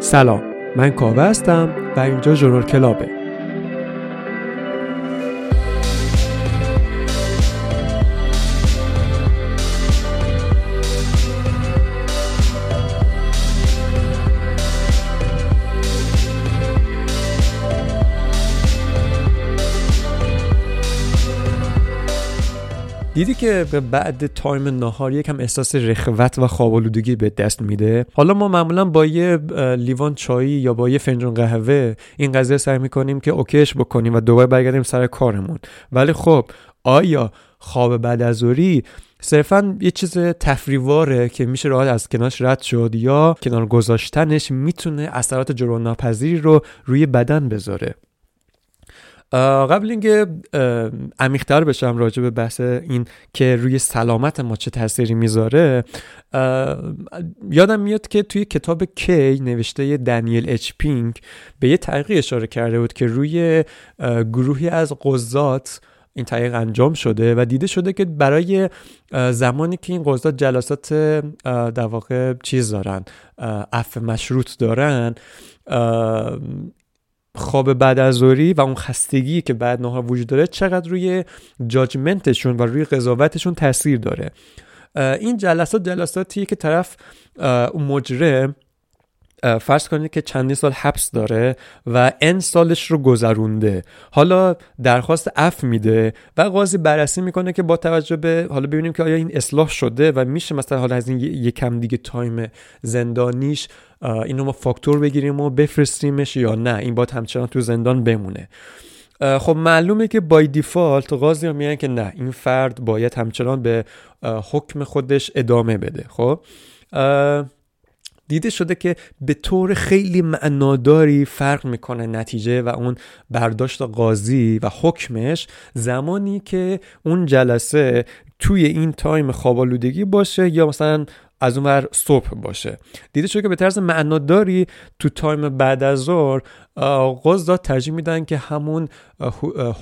سلام من کاوه هستم و اینجا جنور کلابه. دیدی که به بعد تایم نهار یکم احساس رخوت و خوابالودگی به دست میده؟ حالا ما معمولا با یه لیوان چایی یا با یه فنجان قهوه این قضیه سعی می‌کنیم که اوکیش بکنیم و دوباره برگردیم سر کارمون. ولی خب آیا خواب بعد از ظهری صرفا یه چیز تفریواره که میشه راحت از کنارش رد شد یا کنار گذاشتنش می‌تونه اثرات جبران ناپذیری رو روی بدن بذاره؟ قبل اینکه عمیقتر بشم راجع به بحث این که روی سلامت ما چه تاثیری می‌ذاره یادم میاد که توی کتاب کی نوشته دنیل اچ پینک به یه تحقیق اشاره کرده بود که روی گروهی از قضات این تحقیق انجام شده و دیده شده که برای زمانی که این قضات جلسات در واقع چیز دارن عفو مشروط دارن خواب بعد از ظهری و اون خستگی که بعد نهار وجود داره چقدر روی جاجمنتشون و روی قضاوتشون تاثیر داره. این جلسات جلساتیه که طرف اون مجرم فرض کنید که چندین سال حبس داره و n سالش رو گذرونده. حالا درخواست عفو میده و قاضی بررسی می‌کنه که با توجه به حالا ببینیم که آیا این اصلاح شده و میشه مثلا حالا از این یکم دیگه time زندانیش اینو ما فاکتور بگیریم و بفرستیمش یا نه. این باید همچنان تو زندان بمونه. خب معلومه که by default قاضی ها میگن که نه این فرد باید همچنان به حکم خودش ادامه بده. خب؟ دیده شده که به طور خیلی معناداری فرق می‌کنه نتیجه و اون برداشت قاضی و حکمش زمانی که اون جلسه توی این time خوابالودگی باشه یا مثلا از اونور صبح باشه. دیده شده که به طرز معناداری تو time بعد از ظهر قضات ترجیح میدن که همون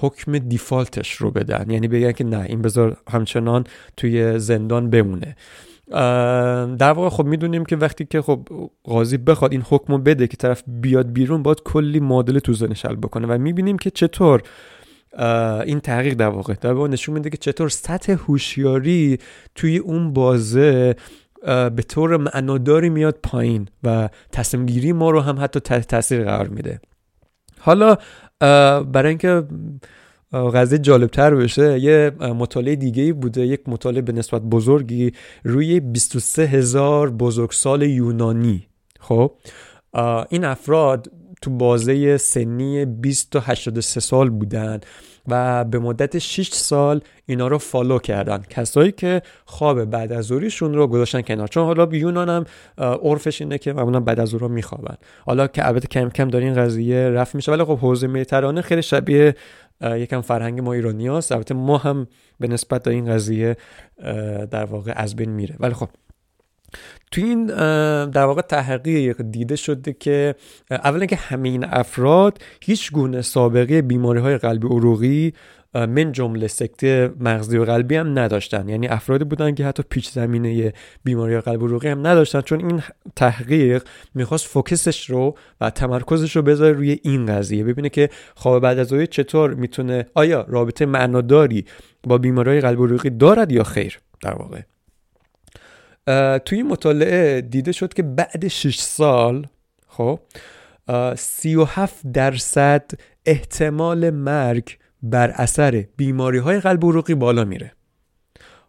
حکم دیفالتش رو بدن. یعنی بگن که نه این بذار همچنان توی زندان بمونه. در واقع خب می‌دونیم که وقتی که خب قاضی بخواد این حکم بده که طرف بیاد بیرون باید کلی معادله تو ذهنش حل بکنه و می‌بینیم که چطور این تحقیق در واقع در واقع نشون میده که چطور سطح هوشیاری توی اون بازه به طور معناداری میاد پایین و تصمیم گیری ما رو هم حتی تاثیر قرار میده. حالا برای اینکه قضیه جالبتر بشه یه مطالعه دیگه بوده یک مطالعه به نسبت بزرگی روی 23 هزار بزرگسال یونانی. خب؟ این افراد تو بازه سنی 20 تا 83 سال بودن و به مدت 6 سال اینا رو فالو کردن. کسایی که خواب بعد از ظهریشون رو گذاشتن کنار. چون حالا یونان هم عرفش اینه که معمولا بعد از ظهر میخوابن. حالا که البته کم کم داره این قضیه رفت میشه. ولی خب حوزه مدیترانه خیلی شبیه یکم فرهنگ ما ایرانی هست البته ما هم به نسبت این قضیه در واقع از بین میره. ولی خب توی این در واقع تحقیق دیده شده که اولا که همه این افراد هیچ گونه سابقه بیماری های قلبی عروقی من جمله سکته مغزی و قلبی هم نداشتن. یعنی افرادی بودن که حتی پیچ زمینه بیماری قلب و عروقی هم نداشتن. چون این تحقیق می‌خواست فوکسش رو و تمرکزش رو بذاره روی این قضیه. ببینه که خواب بعد از چطور می‌تونه آیا رابطه معناداری با بیماری قلب و عروقی دارد یا خیر در واقع. توی مطالعه دیده شد که بعد 6 سال خب 37 درصد احتمال مرگ بر اثر بیماری های قلب عروقی بالا میره.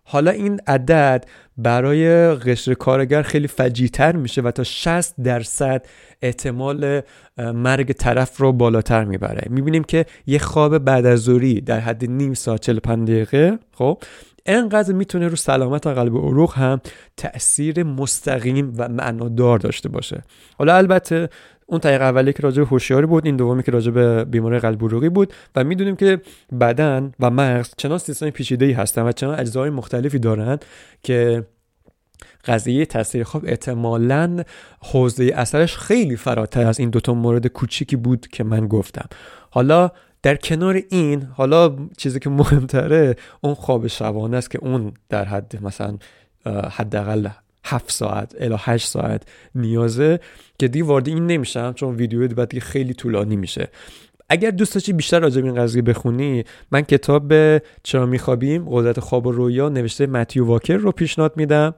حالا این عدد برای قشر کارگر خیلی فجیتر میشه و تا 60 درصد احتمال مرگ طرف رو بالاتر می‌بره. می‌بینیم که یه خواب بعد از ظهری در حد نیم ساعت 45 دقیقه خب انقدر می‌تونه رو سلامت قلب و عروق هم تاثیر مستقیم و معنادار داشته باشه. حالا البته اون طریق اولی که راجع به هوشیاری بود این دومی که راجع به بیماری قلب عروقی بود و می‌دونیم که بدن و مغز چنان سیستم پیچیده‌ای هستن و چنان اجزای مختلفی دارند که قضیه تاثیر خواب احتمالا حوزه اثرش خیلی فراتر از این دوتا مورد کوچیکی بود که من گفتم. حالا در کنار این حالا چیزی که مهمتره اون خواب شبانه است که اون در حد مثلا حداقل 7 ساعت الی 8 ساعت نیازه که دی وارد این نمیشم چون ویدیو بعد دیگه خیلی طولانی میشه. اگر دوست داشتی بیشتر راجع به این قضیه بخونی من کتاب چرا میخوابیم قدرت خواب و رویا نوشته متیو واکر رو پیشنهاد میدم.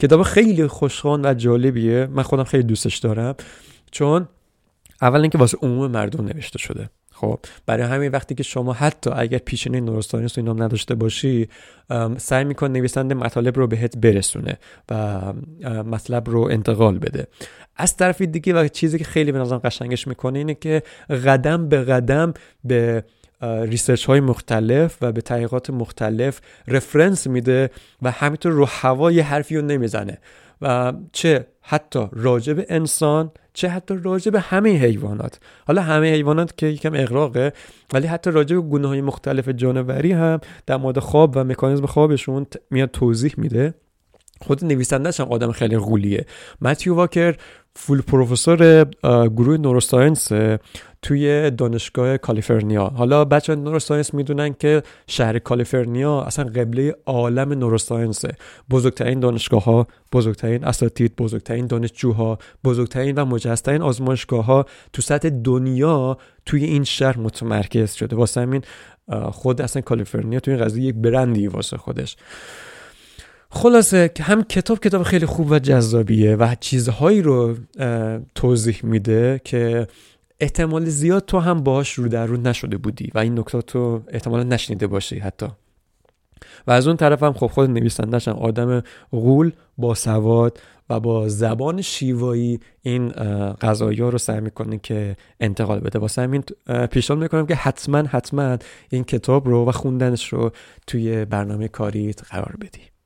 کتاب خیلی خوشخوان و جالبیه. من خودم خیلی دوستش دارم. چون اول اینکه واسه عموم مردم نوشته شده. خب برای همین وقتی که شما حتی اگر پیشینه نوروساینس و اینا نداشته باشی سعی میکن نویسنده مطالب رو بهت برسونه و مطلب رو انتقال بده. از طرف دیگه و چیزی که خیلی به نظرم قشنگش می‌کنه اینه که قدم به قدم به research های مختلف و به تحقیقات مختلف reference میده و همینطور رو هوا یه حرفی رو نمی‌زنه. و چه حتی راجع به انسان چه حتی راجع به همه حیوانات. حالا همه حیوانات که یکم اغراقه ولی حتی راجع به گونه های مختلف جانوری هم در مورد خواب و مکانیزم خوابشون میاد توضیح میده. خود نویسندهش هم آدم خیلی غولیه. متیو واکر فول پروفسور گروه نوروساینس توی دانشگاه کالیفرنیا. حالا بچه نوروساینس می‌دونن که شهر کالیفرنیا اصلا قبله عالم نوروساینسه بزرگترین دانشگاه ها بزرگترین اساتید بزرگترین دانشجوها بزرگترین و مجهزترین آزمایشگاه ها تو سطح دنیا توی این شهر متمرکز شده. واسه همین خود اصلا کالیفرنیا توی این قضیه یک برندی واسه خودش. خلاصه هم کتاب کتاب خیلی خوب و جذابیه و چیزهایی رو توضیح میده که احتمال زیاد تو هم باش رو در رو نشده بودی و این نکات تو احتمالا نشنیده باشی حتی. و از اون طرف هم خب خود نویسندش هم آدم غول با سواد و با زبان شیوایی این قضایی رو سعی می‌کنه که انتقال بده. واسه همین پیشنهاد می‌کنم که حتما حتما این کتاب رو و خوندنش رو توی برنامه کاریت قرار بدی.